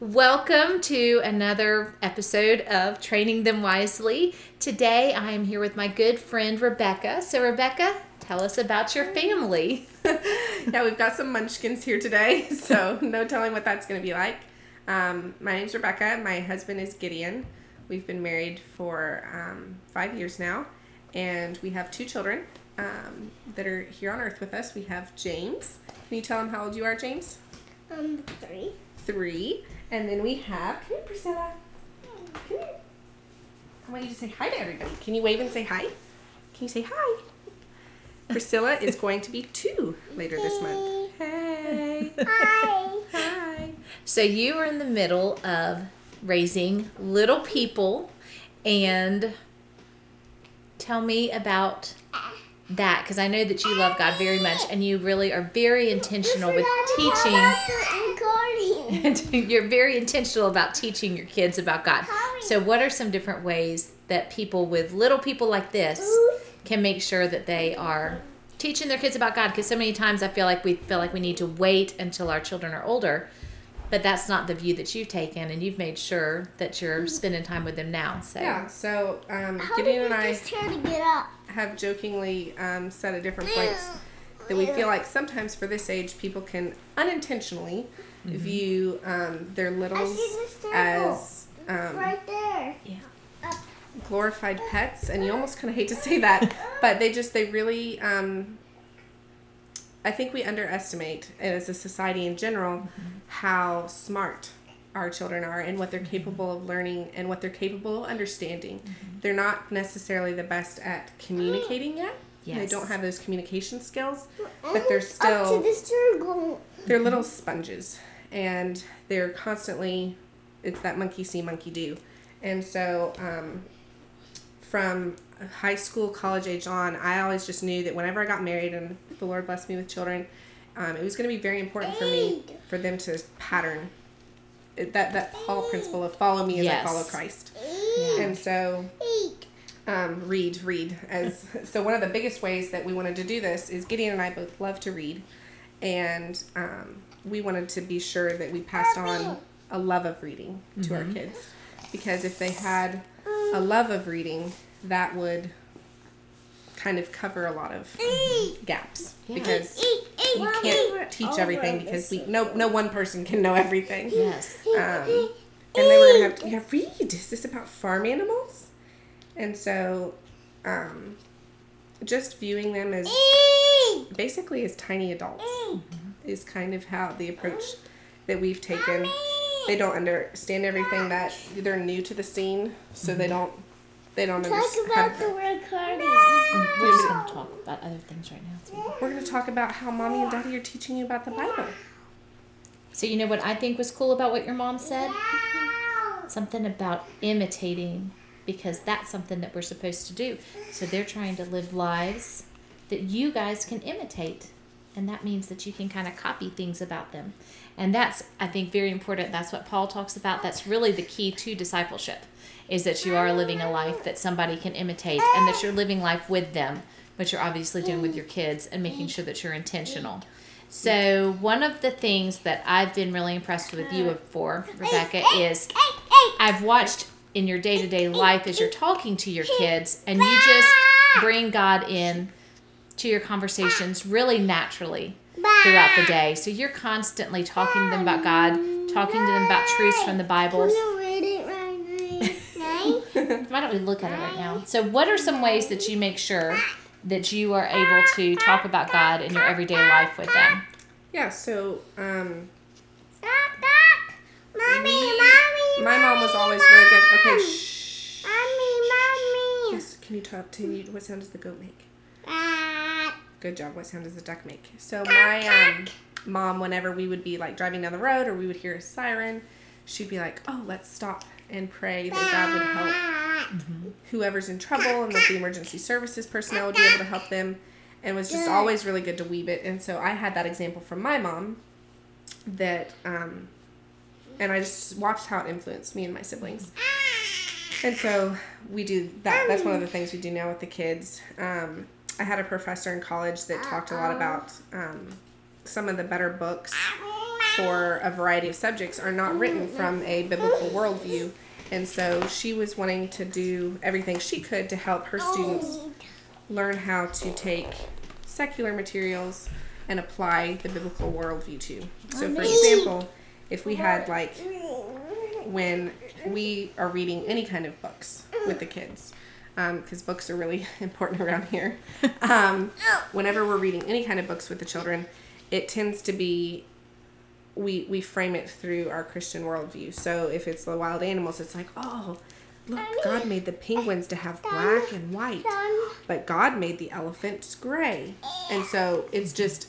Welcome to another episode of Training Them Wisely. Today I am here with my good friend Rebekah. So, Rebekah, tell us about your family. yeah, we've got some munchkins here today, so no telling what that's going to be like. Um, my name's Rebekah. My husband is Gideon. We've been married for um, five years now, and we have two children um, that are here on earth with us. We have James. Can you tell him how old you are, James? Um, three. Three. And then we have, come here, Priscilla. Come here. I want you to say hi to everybody. Can you wave and say hi? Can you say hi? Priscilla is going to be two later this month. Hey. Hi. Hi. So, you are in the middle of raising little people, and tell me about that because I know that you love God very much and you really are very intentional with teaching. You're very intentional about teaching your kids about God. So, what are some different ways that people with little people like this can make sure that they are teaching their kids about God? Because so many times I feel like we feel like we need to wait until our children are older, but that's not the view that you've taken, and you've made sure that you're spending time with them now. So, Yeah, so um, How Gideon did and I just try to get up? have jokingly um, said at different points that we feel like sometimes for this age people can unintentionally view um, their littles as um, Right there. yeah. glorified pets and you almost kind of hate to say that but they just they really um, i think we underestimate as a society in general mm-hmm. how smart our children are and what they're mm-hmm. capable of learning and what they're capable of understanding. Mm-hmm. They're not necessarily the best at communicating yet. They don't have those communication skills And but they're Up still to the they're little sponges and they're constantly it's that monkey see monkey do. And so um, from high school college age on i always just knew that whenever i got married and the lord blessed me with children. Um, it was going to be very important for me for them to pattern that that paul principle of follow me as Yes. i follow christ. Eat. and so um, read, read. As so, one of the biggest ways that we wanted to do this is Gideon and I both love to read, and um, we wanted to be sure that we passed on a love of reading to our kids, because if they had a love of reading, that would kind of cover a lot of gaps because Eat. Eat. you can't teach everything because we no no one person can know everything. Yes. Um, and then we're gonna have to yeah, read. Is this about farm animals? And so, um, just viewing them as basically as tiny adults is kind of how the approach that we've taken. They don't understand everything that they're new to the scene, so they don't they don't Talk understand. about the recording. We're just going to talk about other things right now. We're going to talk about how mommy and daddy are teaching you about the Bible. So, you know what I think was cool about what your mom said? Something about imitating, because that's something that we're supposed to do. So, they're trying to live lives that you guys can imitate. And that means that you can kind of copy things about them. And that's, I think, very important. That's what Paul talks about. That's really the key to discipleship is that you are living a life that somebody can imitate and that you're living life with them, but you're obviously doing with your kids and making sure that you're intentional. So, one of the things that I've been really impressed with you for, Rebekah, is I've watched in your day to day life as you're talking to your kids, and you just bring God in to your conversations really naturally throughout the day. So, you're constantly talking to them about God, talking to them about truths from the Bible. Can you read it right now? Right? Why don't we look at it right now? So, what are some ways that you make sure that you are able to talk about God in your everyday life with them? Yeah, so um, Stop, stop. Mommy, We- mommy. my mom was mommy, always really good. Okay, shh. Mommy, mommy. Yes, can you talk to me? What sound does the goat make? Good job. What sound does the duck make? So my um, mom, whenever we would be like driving down the road or we would hear a siren, she'd be like, "Oh, let's stop and pray that God would help ah. whoever's in trouble and that the emergency services personnel would be able to help them." And was just always really good to weave it. And so I had that example from my mom that, um, and I just watched how it influenced me and my siblings. And so we do that. That's one of the things we do now with the kids. Um, I had a professor in college that talked a lot about um, some of the better books for a variety of subjects are not written from a biblical worldview. And so she was wanting to do everything she could to help her students learn how to take secular materials and apply the biblical worldview to. So, for example, if we had like when we are reading any kind of books with the kids, because books are really important around here. Um, whenever we're reading any kind of books with the children, it tends to be we we frame it through our Christian worldview. So if it's the wild animals, it's like, oh, look, God made the penguins to have black and white, but God made the elephants gray, and so it's just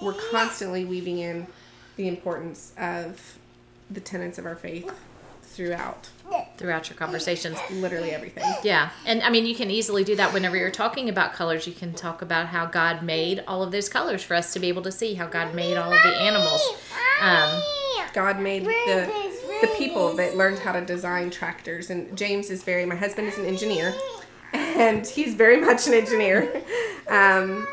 we're constantly weaving in the importance of the tenets of our faith throughout throughout your conversations. literally everything. Yeah. And I mean, you can easily do that whenever you're talking about colors. You can talk about how God made all of those colors for us to be able to see, how God made all of the animals. Um, God made the the people that learned how to design tractors. And James is very. My husband is an engineer, and he's very much an engineer. Um,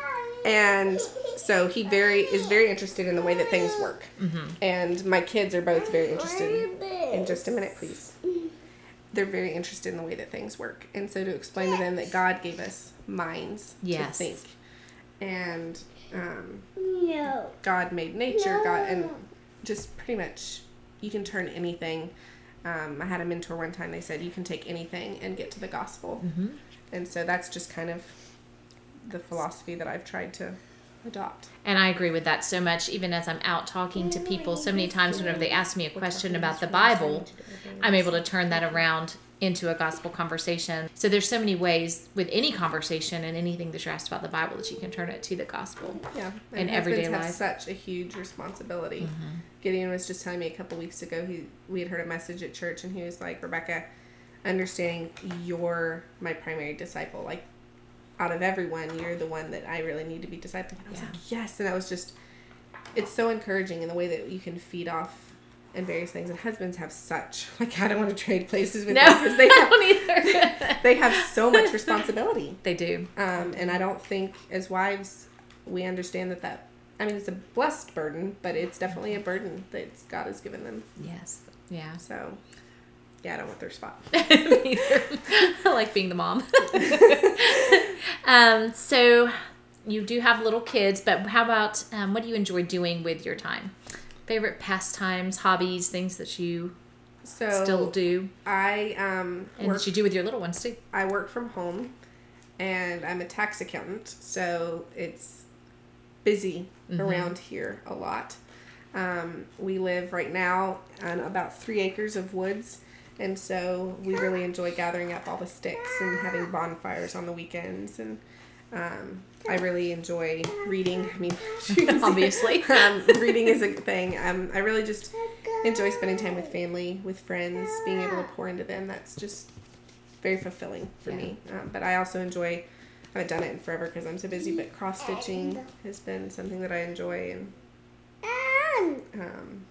and so he very is very interested in the way that things work. And my kids are both very interested. In just a minute, please. They're very interested in the way that things work, and so to explain to them that God gave us minds Yes. to think, and um, No. God made nature, God, and just pretty much you can turn anything. Um, I had a mentor one time. They said you can take anything and get to the gospel, and so that's just kind of the philosophy that I've tried to adopt. And I agree with that so much, even as I'm out talking to people. So many times, whenever they ask me a question about the Bible, I'm able to turn that around into a gospel conversation. So there's so many ways with any conversation and anything that you're asked about the Bible that you can turn it to the gospel. Yeah, In and everyday husbands have life. such a huge responsibility. Mm-hmm. Gideon was just telling me a couple weeks ago. He we had heard a message at church, and he was like, "Rebekah, understanding you're my primary disciple. Like, out of everyone, you're the one that I really need to be discipling." And I was Yeah. like, "Yes," and that was just, it's so encouraging in the way that you can feed off. And various things, and husbands have such like I don't want to trade places with No, them because they I have don't either. they have so much responsibility. they do. Um, and I don't think as wives we understand that that I mean it's a blessed burden, but it's definitely a burden that God has given them. Yes. Yeah. So yeah, I don't want their spot. I like being the mom. um, so you do have little kids, but how about um, what do you enjoy doing with your time? Favorite pastimes, hobbies, things that you So still do, I um and work that you do with your little ones too. I work from home and I'm a tax accountant, so it's busy around here a lot. Um, we live right now on about three acres of woods, and so we really enjoy gathering up all the sticks and having bonfires on the weekends. And um, I really enjoy reading. I mean, Obviously. um, reading is a thing. Um, I really just enjoy spending time with family, with friends, being able to pour into them. That's just very fulfilling for Yeah. me. Um, but I also enjoy. I haven't done it in forever because I'm so busy. But cross stitching has been something that I enjoy, and Um,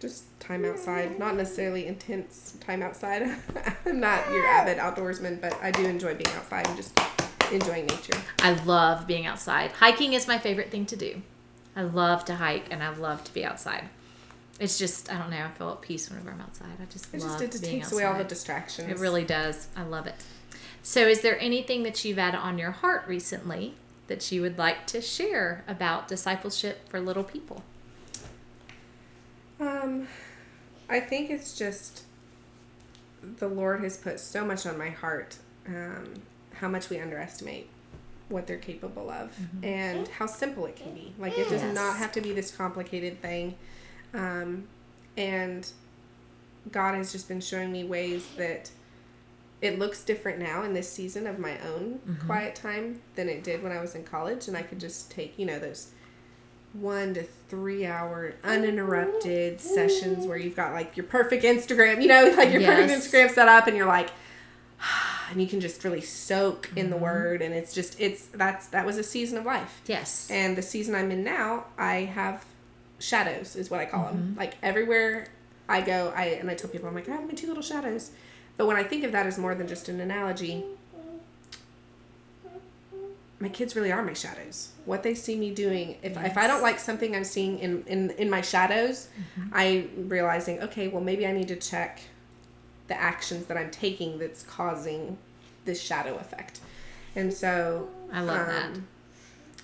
just time outside. Not necessarily intense time outside. I'm not your avid outdoorsman, but I do enjoy being outside and just enjoying nature. I love being outside. Hiking is my favorite thing to do. I love to hike and I love to be outside. It's just I don't know. I feel at peace whenever I'm outside. I just It love just it just being takes outside. away all the distractions. It really does. I love it. So, is there anything that you've had on your heart recently that you would like to share about discipleship for little people? Um, I think it's just the Lord has put so much on my heart. Um, how much we underestimate what they're capable of, and how simple it can be. Like it does Yes. not have to be this complicated thing. Um, and God has just been showing me ways that it looks different now in this season of my own quiet time than it did when I was in college, and I could just take you know those one to three hour uninterrupted sessions where you've got like your perfect Instagram, you know, like your perfect Instagram set up, and you're like, and you can just really soak in the mm-hmm. word, and it's just it's that's that was a season of life, Yes. and the season I'm in now, I have shadows is what I call them. Mm-hmm. Like everywhere I go, I and I tell people I'm like I have my two little shadows, but when I think of that as more than just an analogy, my kids really are my shadows. What they see me doing, if, if I don't like something I'm seeing in, in, in my shadows, I realizing, okay, well, maybe I need to check the actions that I'm taking that's causing this shadow effect. And so I love that. um,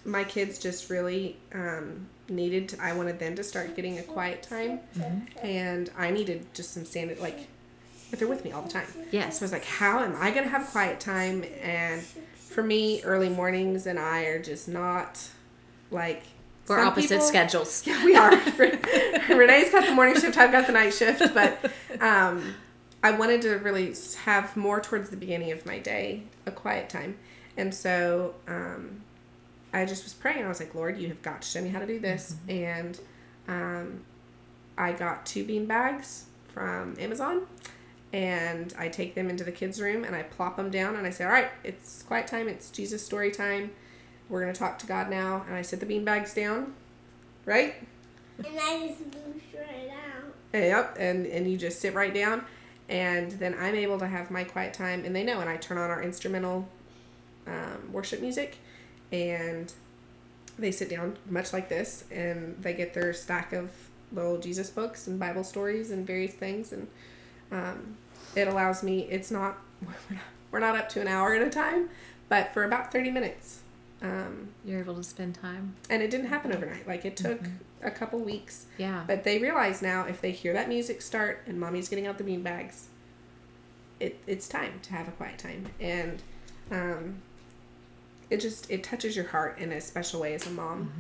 My kids just really um, needed. To, I wanted them to start getting a quiet time, Mm-hmm. and I needed just some standard like. But they're with me all the time. Yes. So I was like, how am I gonna have quiet time? And for me, early mornings and I are just not like We're some opposite people- schedules. yeah, we are. Renee's got the morning shift. I've got the night shift. But um, I wanted to really have more towards the beginning of my day, a quiet time. And so um, I just was praying. I was like, Lord, you have got to show me how to do this. And um, I got two bean bags from Amazon. And I take them into the kids' room and I plop them down and I say, All right, it's quiet time. It's Jesus story time. We're going to talk to God now. And I set the bean bags down, right? And I just moved right out. Yep, and and you just sit right down, and then I'm able to have my quiet time, and they know, and I turn on our instrumental um, worship music, and they sit down much like this, and they get their stack of little Jesus books and Bible stories and various things, and um, it allows me. It's not we're not up to an hour at a time, but for about thirty minutes. Um, You're able to spend time. and it didn't happen overnight. Like it took a couple weeks. Yeah. But they realize now if they hear that music start and mommy's getting out the bean bags, it, it's time to have a quiet time. And um, it just it touches your heart in a special way as a mom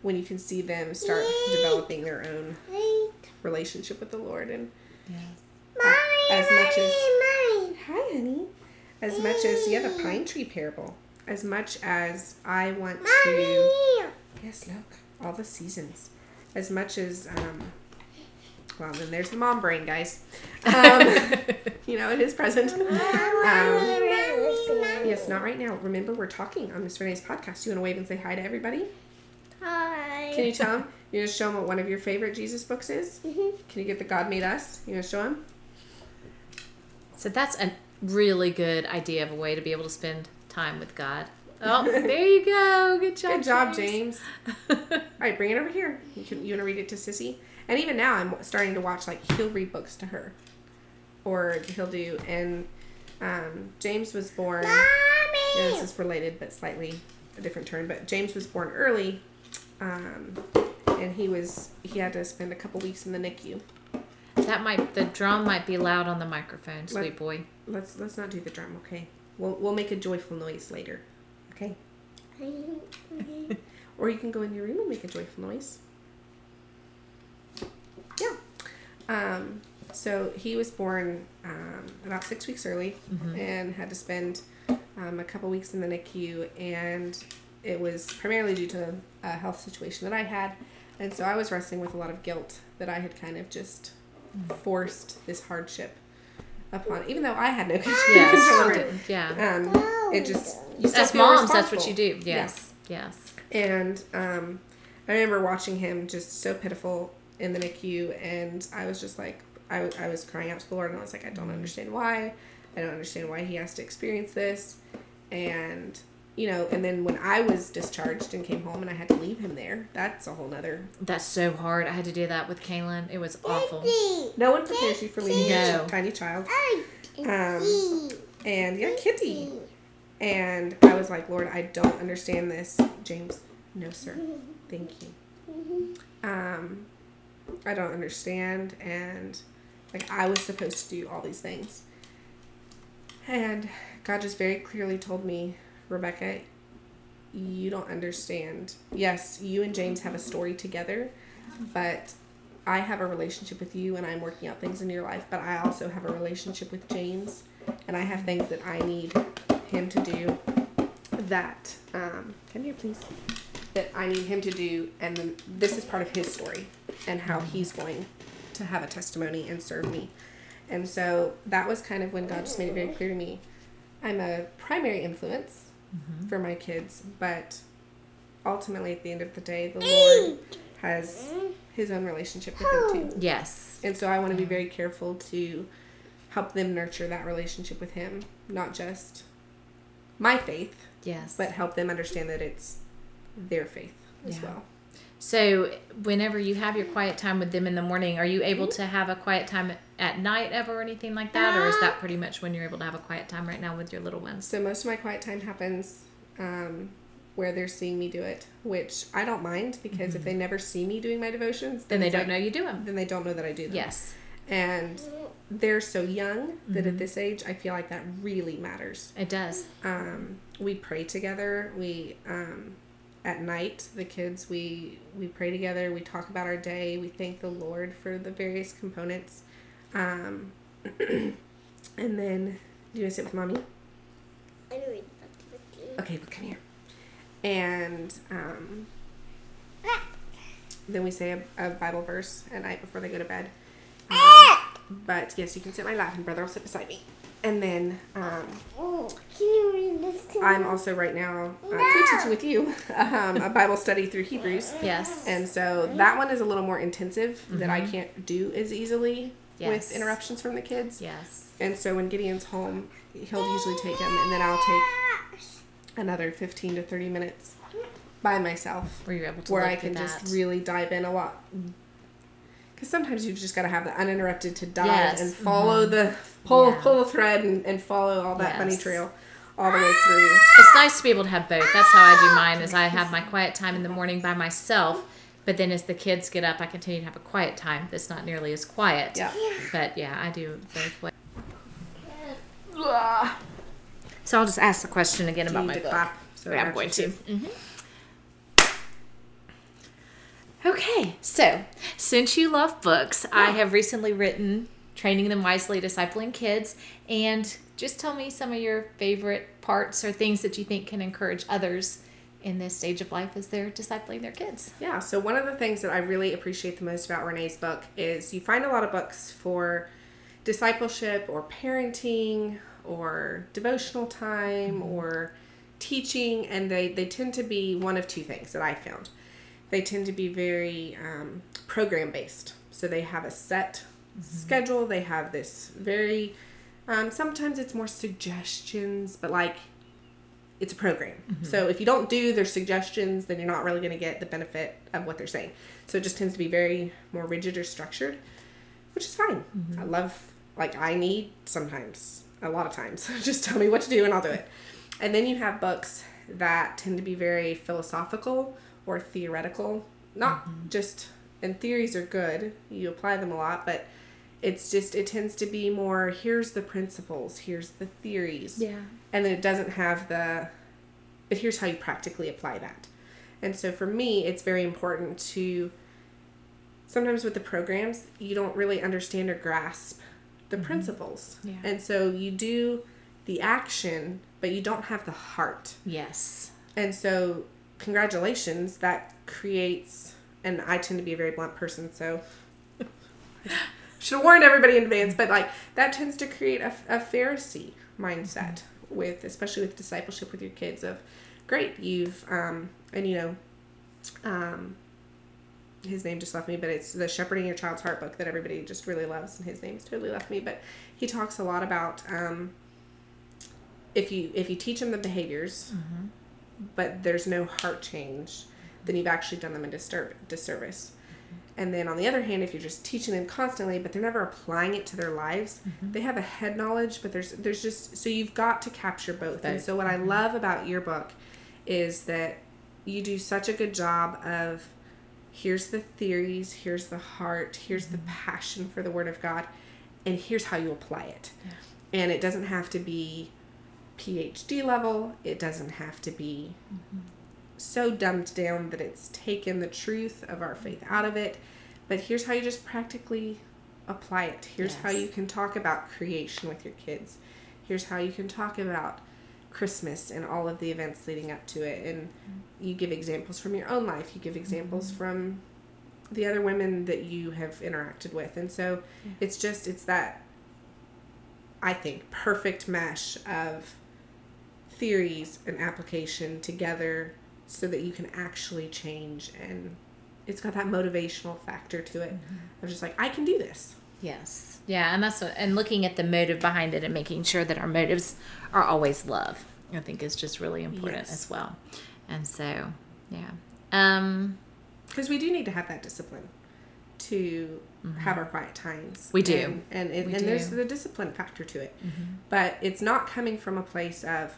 when you can see them start developing their own Wait. relationship with the Lord. And Yes. Mommy, as mommy, hi, honey, as much as yeah, the pine tree parable. As much as I want to. mommy. Yes, look, all the seasons. As much as, um, well, then there's the mom brain, guys. Um, you know, it is present. Um, yes, not right now. Remember, we're talking on Miss Renee's podcast. You want to wave and say hi to everybody? Hi. Can you tell them? You're going to show them what one of your favorite Jesus books is? Mhm. Can you get the God Made Us? You want to show them? So that's a really good idea of a way to be able to spend time with God. Oh, there you go. Good job. Good job, James. All right, bring it over here. You can. You want to read it to Sissy? And even now, I'm starting to watch. Like he'll read books to her, or he'll do. And um, James was born. Yeah, this is related, but slightly a different turn. But James was born early, um, and he was he had to spend a couple weeks in the NICU. That might the drum might be loud on the microphone, What? sweet boy. Let's let's not do the drum, okay? We'll we'll make a joyful noise later, okay? Or you can go in your room and make a joyful noise. Yeah. Um, so he was born um, about six weeks early and had to spend um, a couple weeks in the NICU, and it was primarily due to a health situation that I had. And so I was wrestling with a lot of guilt that I had kind of just forced this hardship upon, even though I had no control Yes. over it. Yeah. Um, it just you As moms, that's what you do. Yes. Yes. And um, I remember watching him just so pitiful in the NICU, and I was just like, I was crying out to the Lord, and I was like, I don't understand why. I don't understand why he has to experience this. And, you know, and then when I was discharged and came home and I had to leave him there, that's a whole nother. That's so hard. I had to do that with Kaylin. It was awful. No one prepares you for leaving No. a tiny child. Um, Um, and yeah, Kitty. And I was like, Lord, I don't understand this. James, no, sir. Thank you. Um, I don't understand. And like, I was supposed to do all these things. And God just very clearly told me, Rebekah, you don't understand. Yes, you and James have a story together, but I have a relationship with you and I'm working out things in your life, but I also have a relationship with James and I have things that I need him to do that um come here please that I need him to do and then this is part of his story and how he's going to have a testimony and serve me. And so that was kind of when God just made it very clear to me. I'm a primary influence for my kids, but ultimately at the end of the day the Lord has his own relationship with them too. Yes. And so I want to be very careful to help them nurture that relationship with him, not just my faith, Yes. but help them understand that it's their faith as Yeah. well. So, whenever you have your quiet time with them in the morning, are you able Mm-hmm. to have a quiet time at night ever or anything like that? Or is that pretty much when you're able to have a quiet time right now with your little ones? So most of my quiet time happens um, where they're seeing me do it, which I don't mind because if they never see me doing my devotions, Mm-hmm. Then they don't like- know you do them. Then they don't know that I do them. Yes. And they're so young that Mm-hmm. at this age, I feel like that really matters. It does. Um, we pray together. We um, at night, the kids we we pray together. We talk about our day. We thank the Lord for the various components. Um, and then, do you want to sit with mommy? I know it's not with you. Okay, but come here. And um, then we say a, a Bible verse at night before they go to bed. Um, but yes, you can sit in my lap, and brother will sit beside me. And then um, Oh, can you read this to I'm also right now uh, co-teaching with you um, a Bible study through Hebrews. Yes. And so that one is a little more intensive that I can't do as easily Yes. with interruptions from the kids. yes. And so when Gideon's home, he'll usually take him, and then I'll take another 15 to 30 minutes by myself Where you're able to where I can that. just really dive in a lot. Because sometimes you've just got to have the uninterrupted to dive Yes, and follow mm-hmm. the pull Yeah. pull the thread and, and follow all that bunny trail all the way through. it's nice to be able to have both. That's how I do mine. Is I have my quiet time in the morning by myself, but then as the kids get up, I continue to have a quiet time that's not nearly as quiet. Yeah. But yeah, I do both ways. So I'll just ask the question again about my need book. clap so Yeah, I'm going to. matches hmm Okay, so since you love books, I have recently written Training Them Wisely, Discipling Kids, and just tell me some of your favorite parts or things that you think can encourage others in this stage of life as they're discipling their kids. Yeah, so one of the things that I really appreciate the most about Renee's book is you find a lot of books for discipleship or parenting or devotional time or teaching, and they, they tend to be one of two things that I found. They tend to be very um, program based. So they have a set schedule, they have this very, um, sometimes it's more suggestions, but like it's a program. Mm-hmm. So if you don't do their suggestions, then you're not really going to get the benefit of what they're saying. So it just tends to be very more rigid or structured, which is fine. Mm-hmm. I love like I need sometimes a lot of times just tell me what to do and I'll do it. And then you have books that tend to be very philosophical or theoretical. Not mm-hmm. just and theories are good. You apply them a lot, but it's just it tends to be more here's the principles, here's the theories Yeah. and then it doesn't have the but here's how you practically apply that and so for me it's very important to sometimes with the programs you don't really understand or grasp the mm-hmm. principles Yeah. and so you do the action but you don't have the heart Yes. and so congratulations that creates and i tend to be a very blunt person so should have warned everybody in advance but like that tends to create a, a pharisee mindset with especially with discipleship with your kids of great you've um and you know um his name just left me but it's the shepherding your child's heart book that everybody just really loves and his name's totally left me but he talks a lot about um if you if you teach them the behaviors but there's no heart change, then you've actually done them a disturb- disservice. And then on the other hand, if you're just teaching them constantly, but they're never applying it to their lives, mm-hmm. they have a head knowledge, but there's there's just so you've got to capture both. And so what I mm-hmm. love about your book is that you do such a good job of here's the theories, here's the heart, here's the mm-hmm. passion for the word of God, and here's how you apply it. And it doesn't have to be PhD level. It doesn't have to be so dumbed down that it's taken the truth of our faith out of it. But here's how you just practically apply it. Here's how you can talk about creation with your kids. Here's how you can talk about Christmas and all of the events leading up to it. And mm-hmm. you give examples from your own life. You give examples mm-hmm. from the other women that you have interacted with. And so it's just, it's that, I think, perfect mesh of theories and application together so that you can actually change and it's got that motivational factor to it of just like i can do this Yes. Yeah, and that's what, and looking at the motive behind it and making sure that our motives are always love. I think is just really important Yes. as well. And so, yeah. Um, because we do need to have that discipline to have our quiet times. Mm-hmm. We do. and and, and, We and there's do. Mm-hmm. the discipline factor to it. But it's not coming from a place of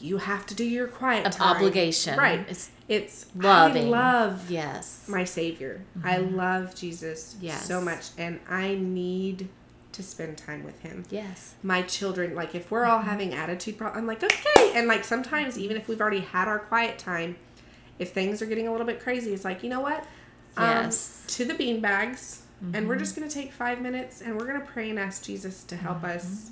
you have to do your quiet of time. obligation. right? It's It's loving. I love yes. my Savior. I love Jesus Yes. so much, and I need to spend time with Him. yes. My children, like if we're all Mm-hmm. having attitude problems, I'm like okay, and like sometimes even if we've already had our quiet time, if things are getting a little bit crazy, it's like you know what, Yes. um, to the bean bags, and Mm-hmm. we're just gonna take five minutes and we're gonna pray and ask Jesus to help Mm-hmm. us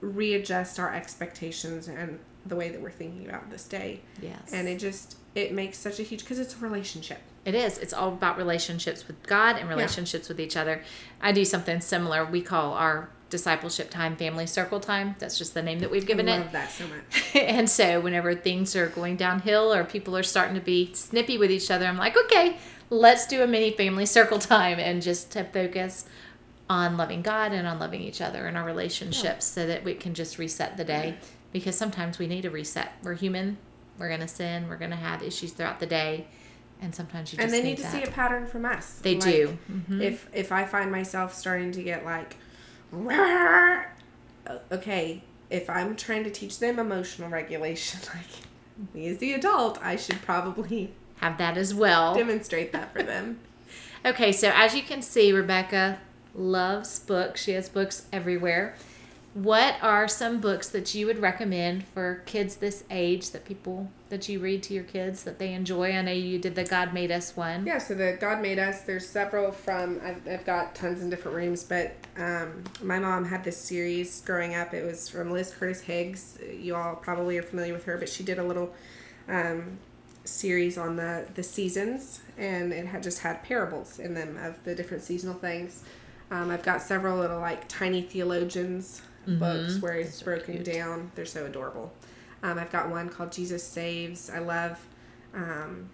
readjust our expectations and the way that we're thinking about this day Yes. and it just it makes such a huge because it's a relationship It is. It's all about relationships with God and relationships with each other. I do something similar. We call our discipleship time family circle time. That's just the name that we've given I it. that so much and so whenever things are going downhill or people are starting to be snippy with each other, I'm like, okay, let's do a mini family circle time and just to focus on loving God and on loving each other and our relationships so that we can just reset the day because sometimes we need a reset. We're human. We're going to sin. We're going to have issues throughout the day. And sometimes you just and they need, need to that. see a pattern from us They Like, do. Mhm. if if i find myself starting to get like okay if i'm trying to teach them emotional regulation like me as the adult i should probably have that as well. demonstrate that for them Okay, so as you can see, Rebekah loves books. She has books everywhere. What are some books that you would recommend for kids this age that people that you read to your kids that they enjoy? I know you did the God Made Us one. Yeah, so the God Made Us, there's several from, I've, I've got tons in different rooms, but um, my mom had this series growing up. It was from Liz Curtis Higgs. You all probably are familiar with her, but she did a little um, series on the, the seasons, and it had just had parables in them of the different seasonal things. Um, I've got several little like tiny theologians books where it's broken cute. down. They're so adorable. Um, I've got one called Jesus Saves. I love um,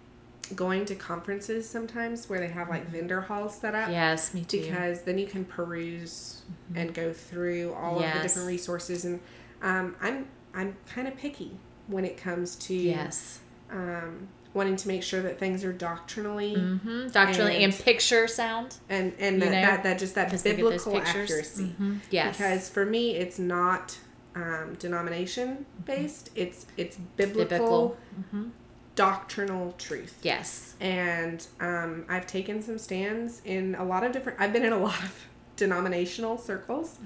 going to conferences sometimes where they have like vendor halls set up Yes, me too. because then you can peruse and go through all of the different resources and um, I'm I'm kind of picky when it comes to yes. um, wanting to make sure that things are doctrinally Mm-hmm. Doctrinally and, And- picture sound. and and that, that that just that Because they get those biblical accuracy Mhm. Yes. because for me it's not um, denomination based it's it's biblical, biblical. hmm doctrinal truth Yes. and um, I've taken some stands in a lot of different. I've been in a lot of denominational circles,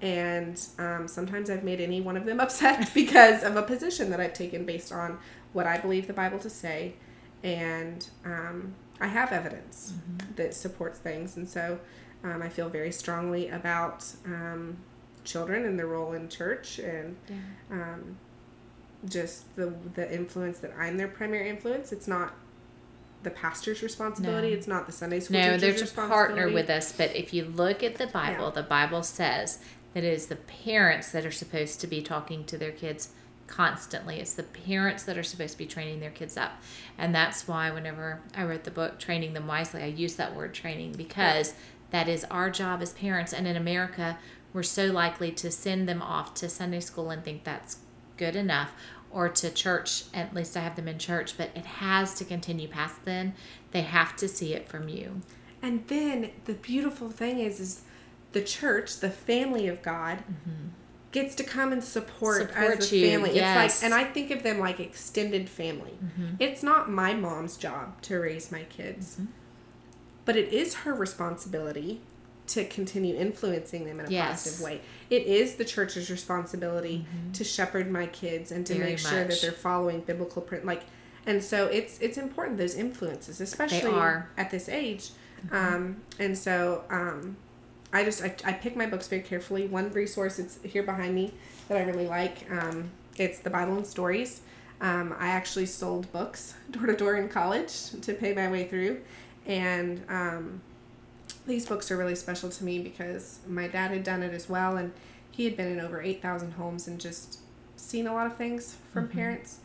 and um, sometimes I've made any one of them upset because of a position that I've taken based on what I believe the Bible to say, and um, I have evidence that supports things, and so um, I feel very strongly about um, children and their role in church and Yeah. um, just the the influence that I'm their primary influence. It's not the pastor's responsibility. No. It's not the Sunday school No, they're to partner with us. But if you look at the Bible, Yeah. the Bible says that it is the parents that are supposed to be talking to their kids constantly. It's the parents that are supposed to be training their kids up. And that's why whenever I wrote the book, Training Them Wisely, I use that word training because that is our job as parents. And in America, we're so likely to send them off to Sunday school and think that's good enough or to church at least i have them in church but it has to continue past then they have to see it from you And then the beautiful thing is, is the church, the family of God, mm-hmm. Gets to come and support, Mm-hmm. Support as a you, family. yes. Mm-hmm. It's like, and I think of them like extended family. It's not my mom's job to raise my kids, Mm-hmm. but it is her responsibility to continue influencing them in a Yes. positive way. It is the church's responsibility to shepherd my kids and to Mm-hmm. Very make sure that they're following biblical print. Like, and so it's it's important those influences, especially at this age. Um, and so um, I just I, I pick my books very carefully. One resource it's here behind me that I really like. Um, it's the Bible and Stories. Um, I actually sold books door to door in college to pay my way through, and um, these books are really special to me because my dad had done it as well, and he had been in over eight thousand homes and just seen a lot of things from parents.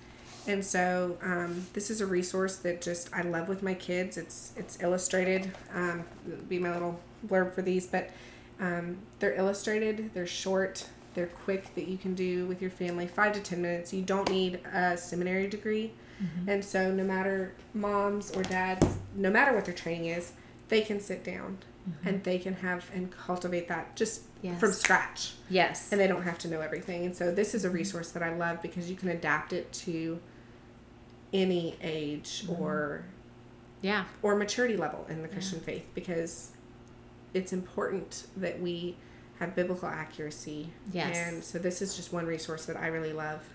And so um, this is a resource that just I love with my kids. It's it's illustrated. Um, it'll be my little blurb for these, but um, they're illustrated. They're short. They're quick that you can do with your family, five to ten minutes. You don't need a seminary degree. Mm-hmm. And so, no matter moms or dads, no matter what their training is, they can sit down and they can have and cultivate that just Mm-hmm. Yes. from scratch. Yes. And they don't have to know everything. And so, this is a resource that I love because you can adapt it to any age Mm-hmm. or yeah. or maturity level in the Christian faith because it's important that we have biblical accuracy. Yes. And so this is just one resource that I really love.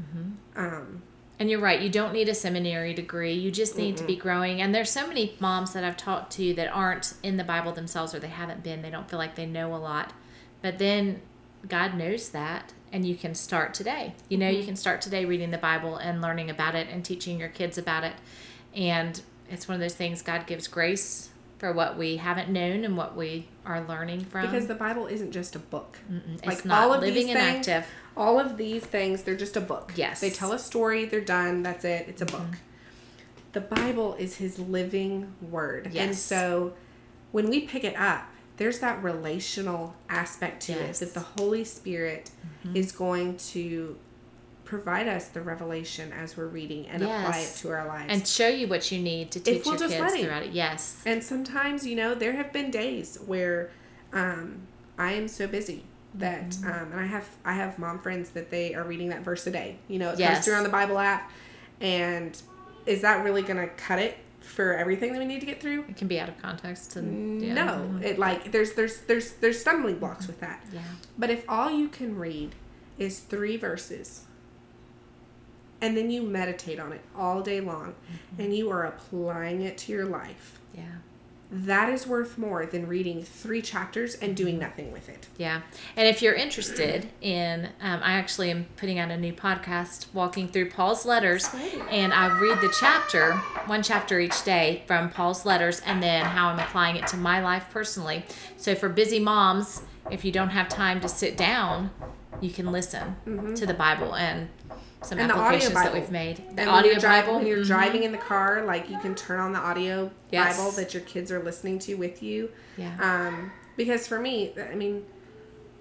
Mm-hmm. Um, And you're right. You don't need a seminary degree. You just need to be growing. And there's so many moms that I've talked to that aren't in the Bible themselves or they haven't been. They don't feel like they know a lot. But then God knows that. And you can start today. You know, you can start today reading the Bible and learning about it and teaching your kids about it. And it's one of those things God gives grace for what we haven't known and what we are learning from. because the Bible isn't just a book. Mm-mm. like it's not all of living these and things- active. All of these things, they're just a book. Yes. They tell a story, they're done, that's it, it's a Mm-hmm. book. The Bible is his living word. And so when we pick it up, there's that relational aspect to Yes. it that the Holy Spirit Mm-hmm. is going to provide us the revelation as we're reading and apply it to our lives. And show you what you need to teach we'll your kids throughout it. Yes. And sometimes, you know, there have been days where um, I am so busy that, Mm-hmm. um, and I have I have mom friends that they are reading that verse a day. You know, it comes Yes. through on the Bible app, and is that really going to cut it for everything that we need to get through? It can be out of context and yeah. No, it like there's there's there's there's stumbling blocks with that. Yeah. But if all you can read is three verses, and then you meditate on it all day long, Mm-hmm. and you are applying it to your life, Yeah. that is worth more than reading three chapters and doing nothing with it. Yeah. And if you're interested in, um, I actually am putting out a new podcast walking through Paul's letters, and I read the chapter, one chapter each day from Paul's letters, and then how I'm applying it to my life personally. So for busy moms, if you don't have time to sit down, you can listen to the Bible and some And the audio applications that Bible. we've made. The And audio dri- Bible. when you're mhm. driving in the car, like you can turn on the audio Yes. Bible that your kids are listening to with you. Yeah. Um, because for me, I mean,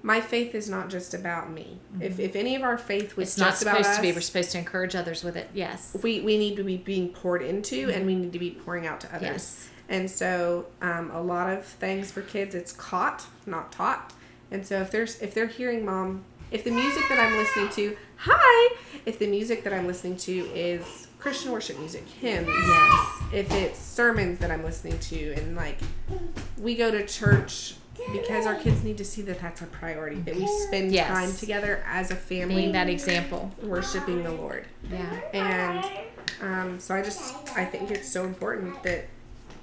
my faith is not just about me. If, if any of our faith was Mm-hmm. it's not just about supposed us, to be. We're supposed to encourage others with it. Yes. we, we need to be being poured into and we need to be pouring out to others. Yes. And so um, a lot of things for kids, it's caught, not taught. And so if there's if they're hearing mom, if the music that I'm listening to, hi, if the music that I'm listening to is Christian worship music, hymns, Yes. if it's sermons that I'm listening to, and like we go to church because our kids need to see that that's a priority, that we spend Yes. time together as a family Being that example. worshiping the Lord. Yeah. And um, so I just I think it's so important that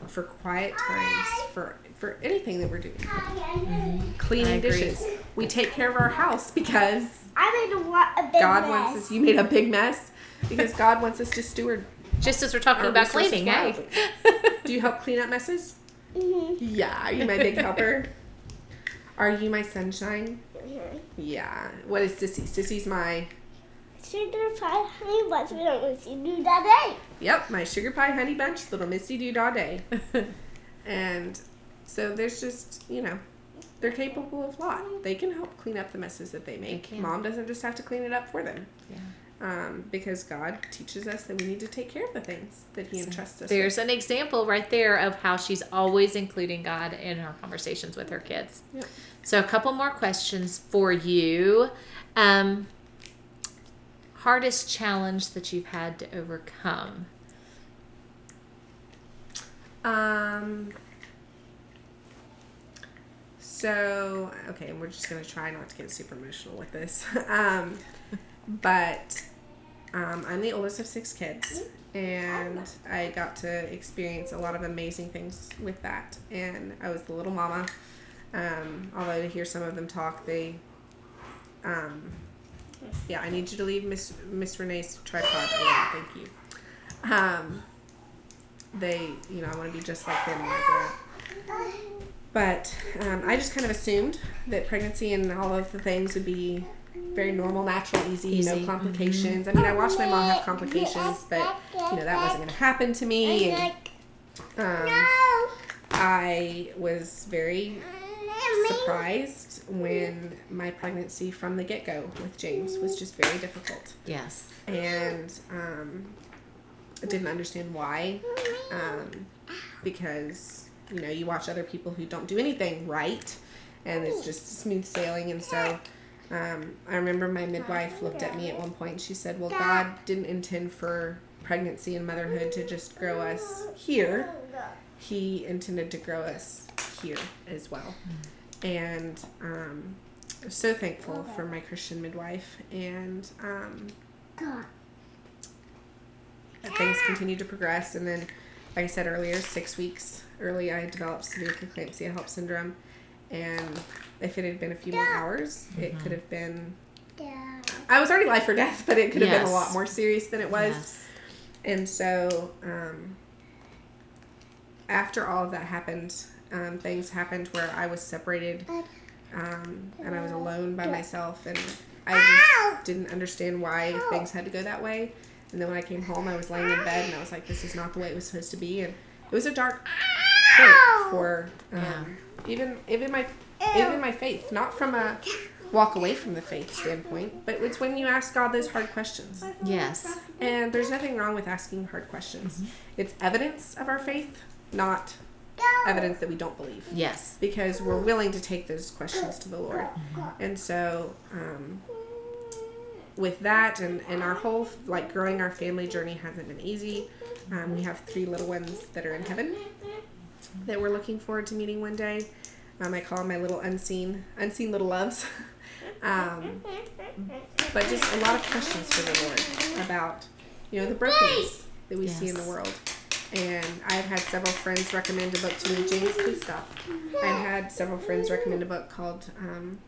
for quiet times for for anything that we're doing, I cleaning dishes, we take care of our house because I made a, lot, a big God mess. wants us. You made a big mess because God wants us to steward. Just as we're talking about cleaning, hey. Do you help clean up messes? Mhm. Yeah. Are you my big helper? Are you my sunshine? Mhm. Yeah. What is Sissy? Sissy's my Sugar pie, honey bunch, we don't want to do that day. Yep, my sugar pie honey bunch, little Missy Doodah Day. and so there's just, you know, they're capable of a lot. They can help clean up the messes that they make. can. Mom doesn't just have to clean it up for them. Yeah. Um, because God teaches us that we need to take care of the things that He entrusts us with. There's an example right there of how she's always including God in her conversations with her kids. Yep. So, a couple more questions for you. Um, hardest challenge that you've had to overcome? Um, so, okay, we're just going to try not to get super emotional with this. um, but um, I'm the oldest of six kids, and I got to experience a lot of amazing things with that. And I was the little mama. Um, although to hear some of them talk, they, um, yeah, I need you to leave Miss Miss Renee's tripod alone. Thank you. Um, they, you know, I want to be just like them when I grow up. But um, I just kind of assumed that pregnancy and all of the things would be very normal, natural, easy, Easy. no complications. I mean, I watched my mom have complications, but you know that wasn't going to happen to me. And, um, I was very surprised when my pregnancy from the get go with James was just very difficult. Yes. And um, I didn't understand why. Um, because, you know, you watch other people who don't do anything right and it's just smooth sailing. And so um, I remember my midwife looked at me at one point and she said, Well, God didn't intend for pregnancy and motherhood to just grow us here, He intended to grow us here as well. And um, I'm so thankful for my Christian midwife. And um, things continued to progress. And then, like I said earlier, six weeks early, I developed severe preeclampsia HELLP syndrome. And if it had been a few more hours, it could have been. I was already life or death, but it could have been a lot more serious than it was. Yes. And so, um, after all of that happened, um, things happened where I was separated um, and I was alone by myself, and I just didn't understand why things had to go that way. And then when I came home, I was laying in bed and I was like, this is not the way it was supposed to be. And it was a dark point for um, even even my even my faith, not from a walk away from the faith standpoint, but it's when you ask God those hard questions. Yes. And there's nothing wrong with asking hard questions. It's evidence of our faith, not evidence that we don't believe. Yes. Because we're willing to take those questions to the Lord. And so, um, with that and, and our whole, like, growing our family journey hasn't been easy. Um, we have three little ones that are in heaven that we're looking forward to meeting one day. Um, I call them my little unseen, unseen little loves. um, but just a lot of questions for the Lord about, you know, the brokenness that we see in the world. And I've had several friends recommend a book to me. James, please stop. I've had several friends recommend a book called um,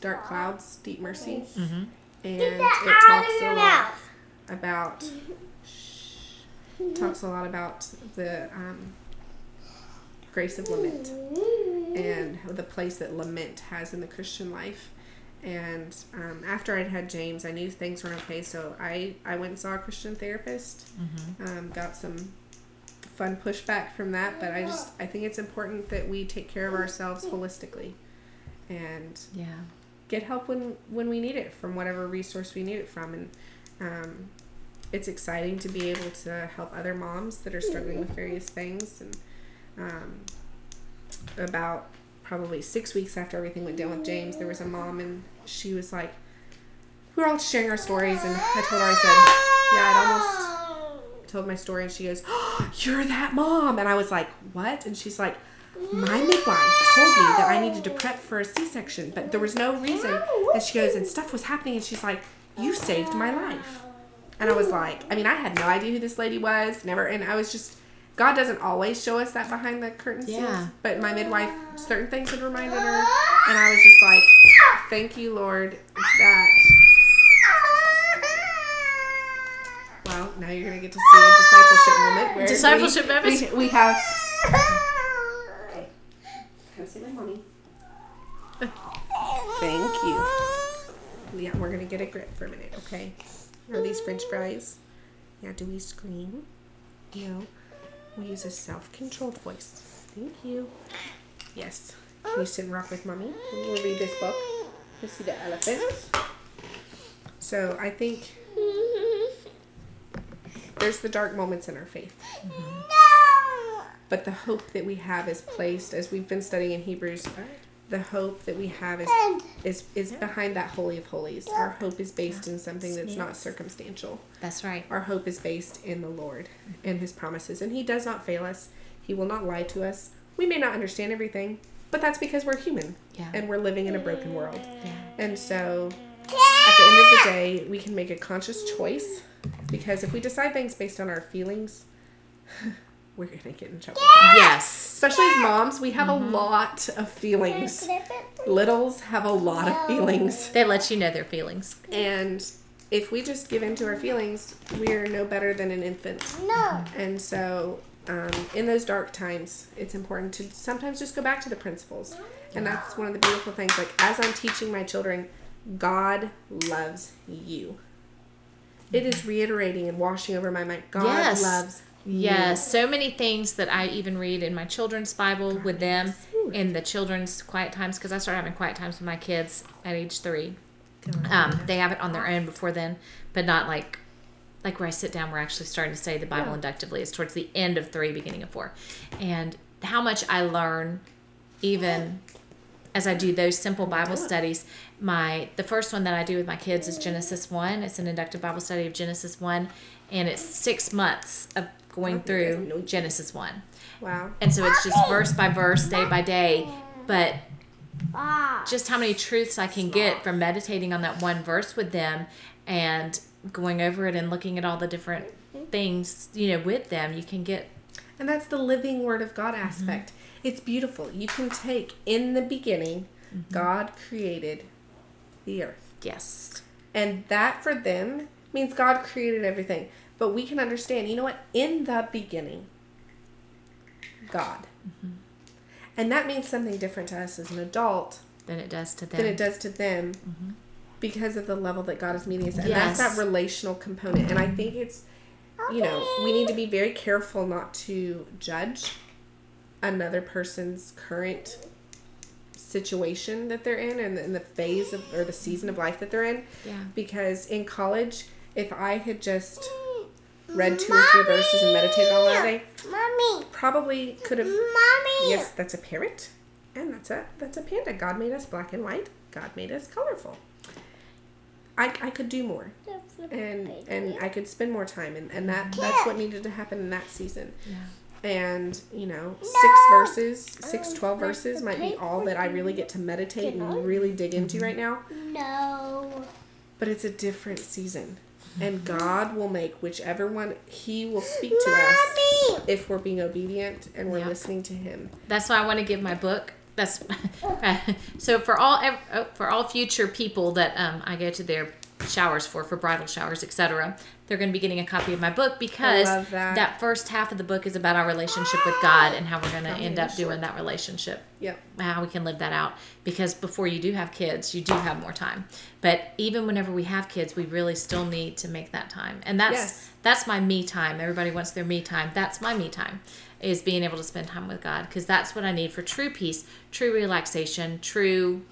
Dark Clouds, Deep Mercy. Mm-hmm. And it talks a lot mouth. about talks a lot about the um, grace of lament and the place that lament has in the Christian life. And um, after I'd had James, I knew things weren't okay, so I, I went and saw a Christian therapist. Um, got some fun pushback from that, but I just I think it's important that we take care of ourselves holistically, and Yeah. get help when when we need it from whatever resource we need it from and um, it's exciting to be able to help other moms that are struggling with various things and um, about probably six weeks after everything went down with james there was a mom and she was like we were all sharing our stories and i told her i said yeah i'd almost told my story and she goes, oh, You're that mom. And I was like, What? And she's like, My midwife told me that I needed to prep for a C section, but there was no reason. And she goes, And stuff was happening. And she's like, You saved my life. And I was like, I mean, I had no idea who this lady was, never. And I was just, God doesn't always show us that behind the curtain scenes. Yeah. But my midwife, certain things had reminded her. And I was just like, Thank you, Lord, that. Well, now you're gonna get to see a discipleship moment where Discipleship we, moment? We, we have. Can I see my mommy? Thank you. Yeah, we're gonna get a grip for a minute, okay? Are these French fries? Yeah. Do we scream? No. We use a self-controlled voice. Thank you. Yes. Oh. Can you sit and rock with mommy? We'll read this book. Let's see the elephants. So I think there's the dark moments in our faith. But the hope that we have is placed, as we've been studying in Hebrews, the hope that we have is is, is behind that holy of holies. Our hope is based in something that's not circumstantial. That's right. Our hope is based in the Lord and His promises, and He does not fail us. He will not lie to us. We may not understand everything, but that's because we're human Yeah. and we're living in a broken world. Yeah. And so, at the end of the day, we can make a conscious choice because if we decide things based on our feelings, we're gonna get in trouble. Yes. Especially as moms, we have a lot of feelings. Littles have a lot of feelings. They let you know their feelings. And if we just give in to our feelings, we're no better than an infant. No. And so, um, in those dark times, it's important to sometimes just go back to the principles. And that's one of the beautiful things. Like, as I'm teaching my children, God loves you. It is reiterating and washing over my mind. God Yes. loves Yes, so many things that I even read in my children's Bible with them in the children's quiet times because I started having quiet times with my kids at age three. Um, they have it on their own before then, but not like like where I sit down. We're actually starting to say the Bible Yeah. inductively. It's towards the end of three, beginning of four, and how much I learn even as I do those simple Bible studies. My the first one that I do with my kids is Genesis one. It's an inductive Bible study of Genesis one, and it's six months of going through no. Genesis one. Wow. And so it's just verse by verse, day by day. But just how many truths I can get from meditating on that one verse with them and going over it and looking at all the different things, you know, with them, you can get And that's the living word of God aspect. Mm-hmm. It's beautiful. You can take in the beginning, mm-hmm. God created the earth. yes. And that for them means God created everything. But we can understand, you know what? In the beginning, God. Mm-hmm. And that means something different to us as an adult Than it does to them. than it does to them mm-hmm. because of the level that God is meeting us. And that's that relational component. And I think it's, you know, we need to be very careful not to judge another person's current situation that they're in and the, and the phase of or the season of life that they're in. Yeah. Because in college, if I had just read two or three verses and meditated on that day, Mommy. probably could have Mommy. Yes, that's a parrot, and that's a that's a panda. God made us black and white. God made us colorful. I, I could do more, and and I could spend more time, and, and that that's what needed to happen in that season. Yeah. And you know, six verses, six twelve verses might be all that I really get to meditate and really dig into mm-hmm. right now. No. But it's a different season, and God will make whichever one He will speak to us if we're being obedient and we're Yep. listening to Him. That's why I want to give my book. That's so for all oh, for all future people that um, I go to their showers for for bridal showers, etc. They're going to be getting a copy of my book because love that. first half of the book is about our relationship with God and how we're going to end up doing that relationship. Yep. How we can live that out because before you do have kids, you do have more time. But even whenever we have kids, we really still need to make that time, and that's Yes. that's my me time. Everybody wants their me time. That's my me time is being able to spend time with God because that's what I need for true peace, true relaxation, true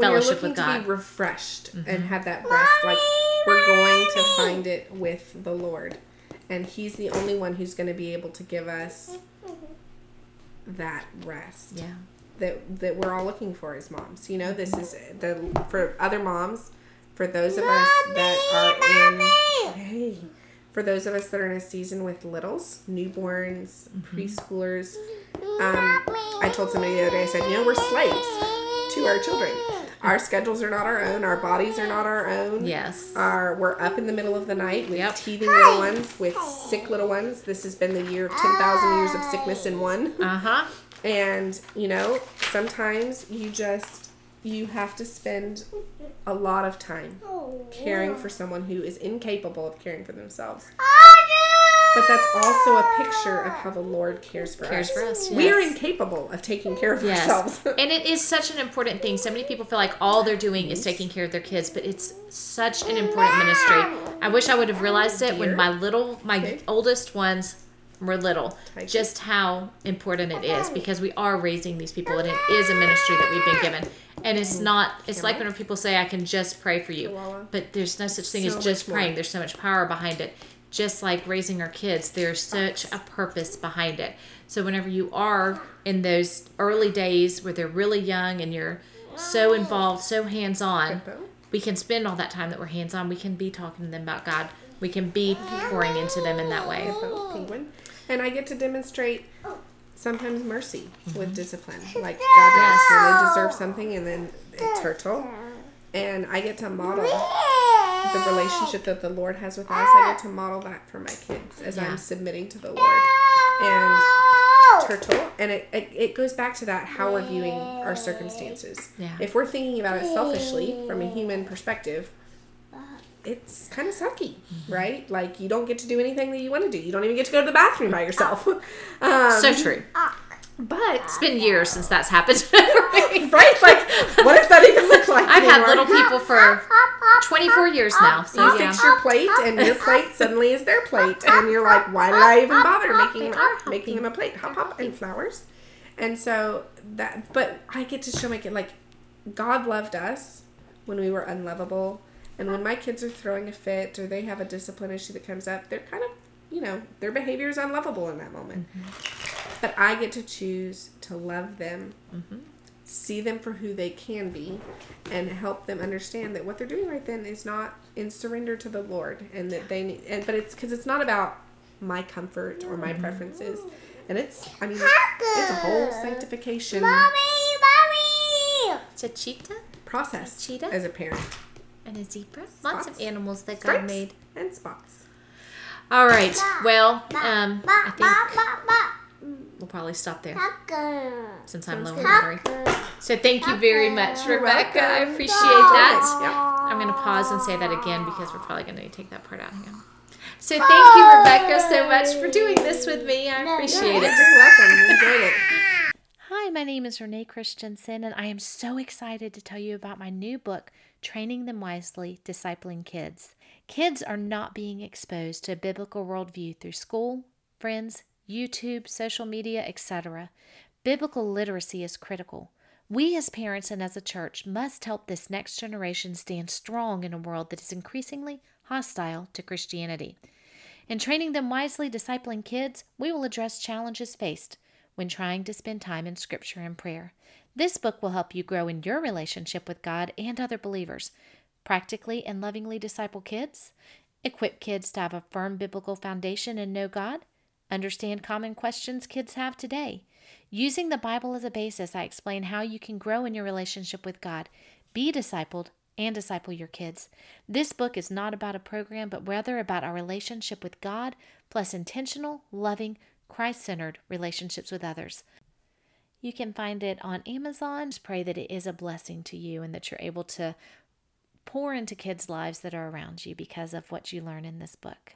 when fellowship you're looking with to God. Mm-hmm. be refreshed and have that rest, like we're going to find it with the Lord, and He's the only one who's going to be able to give us that rest yeah. that that we're all looking for as moms. You know, this is the for other moms, for those of us that are in hey, for those of us that are in a season with littles, newborns, Mm-hmm. preschoolers. Um, I told somebody the other day, I said, you know, we're slaves to our children. Our schedules are not our own. Our bodies are not our own. Yes. Our, we're up in the middle of the night with Yep. teething little ones, with sick little ones. This has been the year of 10,000 years of sickness in one. Uh huh. And, you know, sometimes you just, you have to spend a lot of time caring for someone who is incapable of caring for themselves. But that's also a picture of how the Lord cares for Cares us. for us, We are incapable of taking care of Yes. ourselves. and it is such an important thing. So many people feel like all they're doing is taking care of their kids, but it's such an important ministry. I wish I would have realized it when my little, my Okay. oldest ones were little, just how important it is because we are raising these people and it is a ministry that we've been given. And it's mm. not, it's like when people say, I can just pray for you. But there's no such thing So as just praying. There's so much power behind it. Just like raising our kids, there's such a purpose behind it. So whenever you are in those early days where they're really young and you're so involved, so hands on, we can spend all that time that we're hands on. We can be talking to them about God. We can be pouring into them in that way. Penguin. And I get to demonstrate sometimes mercy mm-hmm. with discipline. Like God does when they deserve something and then turtle. And I get to model the relationship that the Lord has with us. I ah. get to model that for my kids as Yeah. I'm submitting to the Lord. And turtle and it, it, it goes back to that how we're viewing our circumstances Yeah. if we're thinking about it selfishly from a human perspective it's kind of sucky mm-hmm. right like you don't get to do anything that you want to do you don't even get to go to the bathroom by yourself ah. um, So true. But It's been years since that's happened. right like what does that even look like I've had little people for 24 years now. So You yeah. fix your plate, and your plate suddenly is their plate, and you're like, "Why did I even bother making making them a plate?" Hop, hop, and flowers, and so that. But I get to show my kid like, God loved us when we were unlovable, and when my kids are throwing a fit or they have a discipline issue that comes up, they're kind of, you know, their behavior is unlovable in that moment. Mm-hmm. But I get to choose to love them see them for who they can be and help them understand that what they're doing right then is not in surrender to the lord and that they need and but it's because it's not about my comfort or my preferences and it's i mean it's a whole sanctification Mommy, mommy. It's a cheetah process Cheetah? as a parent and a zebra. Lots of animals that God made. and spots All right. Well, um, I think ma, ma, we'll probably stop there Tucker. since I'm low Sounds on battery. So thank you very much, Rebekah. I appreciate that. Yep. I'm going to pause and say that again because we're probably going to take that part out again. So thank you, Rebekah, so much for doing this with me. I appreciate it. You're it. welcome you enjoyed it Hi, my name is Renee Christensen, and I am so excited to tell you about my new book, Training Them Wisely Discipling Kids. Kids are not being exposed to a biblical worldview through school, friends, YouTube, social media, etc. Biblical literacy is critical. We, as parents and as a church, must help this next generation stand strong in a world that is increasingly hostile to Christianity. In training them wisely, discipling kids, we will address challenges faced when trying to spend time in Scripture and prayer. This book will help you grow in your relationship with God and other believers, practically and lovingly disciple kids, equip kids to have a firm biblical foundation and know God, understand common questions kids have today. Using the Bible as a basis, I explain how you can grow in your relationship with God, be discipled, and disciple your kids. This book is not about a program, but rather about our relationship with God, plus intentional, loving, Christ centered relationships with others. You can find it on Amazon. Just pray that it is a blessing to you and that you're able to pour into kids' lives that are around you because of what you learn in this book.